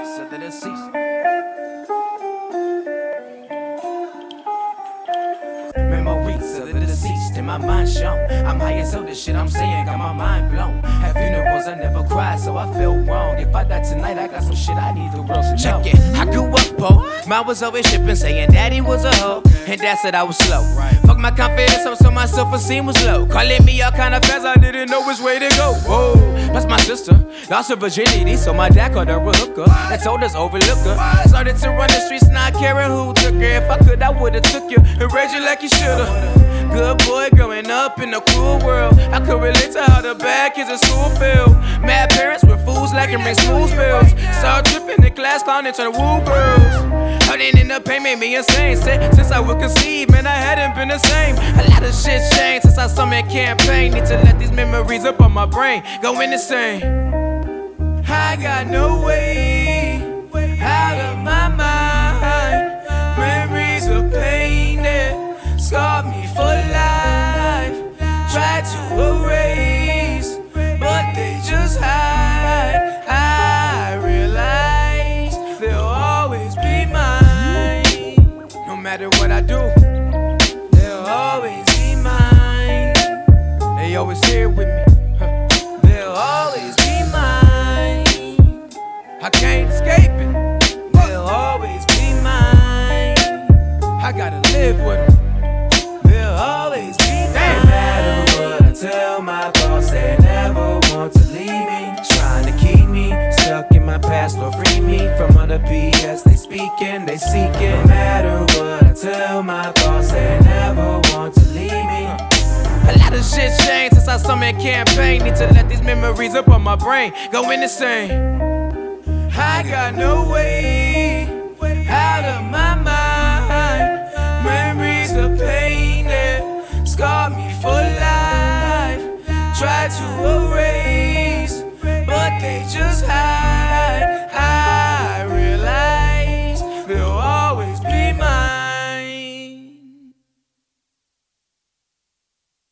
deceased. Memories of the deceased in my mind shown. I'm high as hell, this shit I'm saying got my mind blown. At funerals, I never cry, so I feel wrong. If I die tonight, I got some shit I need the world to know. Check it, I grew up poor. Mine was always shipping, saying daddy was a hoe. And dad said I was slow. Right. Fuck my confidence, up, so my self esteem was low. Calling me all kind of fast, I didn't know which way to go. Whoa, that's my sister. Lost her virginity, so my dad called her a hooker. That told us overlook her. Started to run the streets, not caring who took her. If I could, I would've took you and raised you like you should've. Good boy growing up in a cruel world. I could relate to how the bad kids at school feel. Mad parents fools lacking bring smooth bills. Start tripping in class, clowning to the woo girls. Hurting in the pain made me insane. Since I was conceived, man, I hadn't been the same. A lot of shit changed since I saw my campaign. Need to let these memories up on my brain go insane. I got no way matter what I do, they'll always be mine. They always here with me. huh. They'll always be mine. I can't escape it. They'll always be mine. I gotta live with them. They'll always be mine. No matter what I tell my thoughts, they never want to leave me. Trying to keep me stuck in my past, Lord, free me from all the BS they speaking, they seeking. No matter my thoughts, they never want to leave me. A lot of shit changed since I my campaign. Need to let these memories up on my brain go insane. I got no way out of my mind. Memories of pain that scarred me for life. Try to erase.